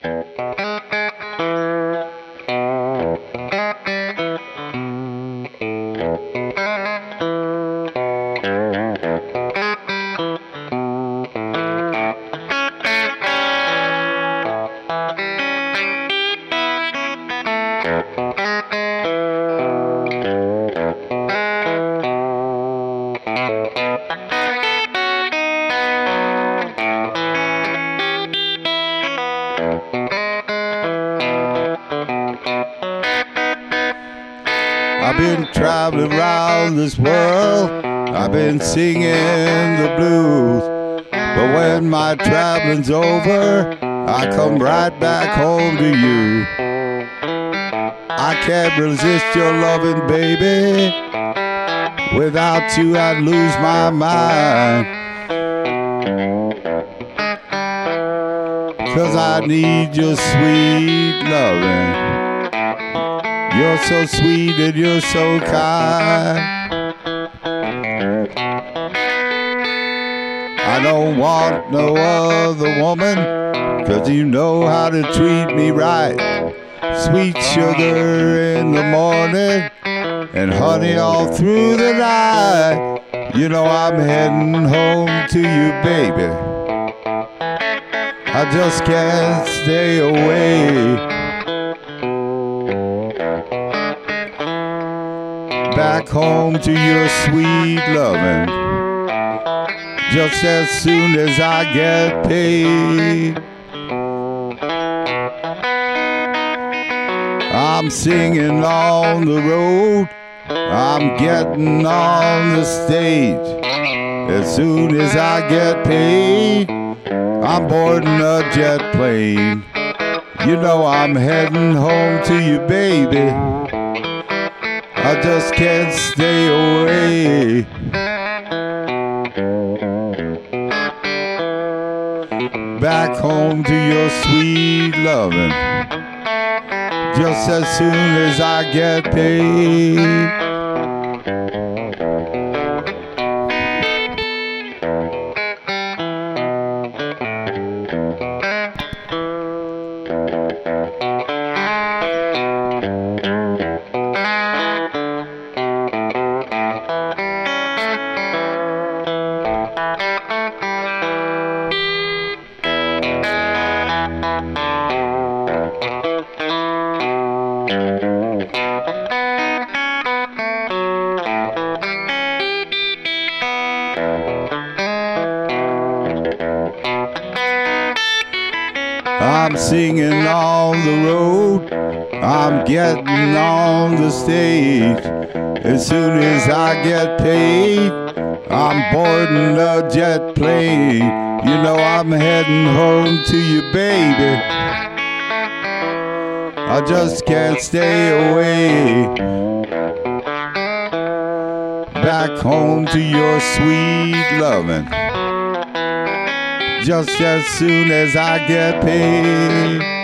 Thank you. I've been traveling around this world. I've been singing the blues. But when my traveling's over, I come right back home to you. I can't resist your loving, baby. Without you, I'd lose my mind. Cause I need your sweet loving. You're so sweet and you're so kind. I don't want no other woman, cause you know how to treat me right. Sweet sugar in the morning, and honey all through the night. You know I'm heading home to you, baby. I just can't stay away. Back home to your sweet loving. Just as soon as I get paid. I'm singing on the road. I'm getting on the stage. As soon as I get paid, I'm boarding a jet plane. You know I'm heading home to you, baby. I just can't stay away. Back home to your sweet loving. Just as soon as I get paid. I'm singing on the road. I'm getting on the stage. As soon as I get paid, I'm boarding a jet plane. You know I'm heading home to you, baby. I just can't stay away. Back home to your sweet loving just as soon as I get paid.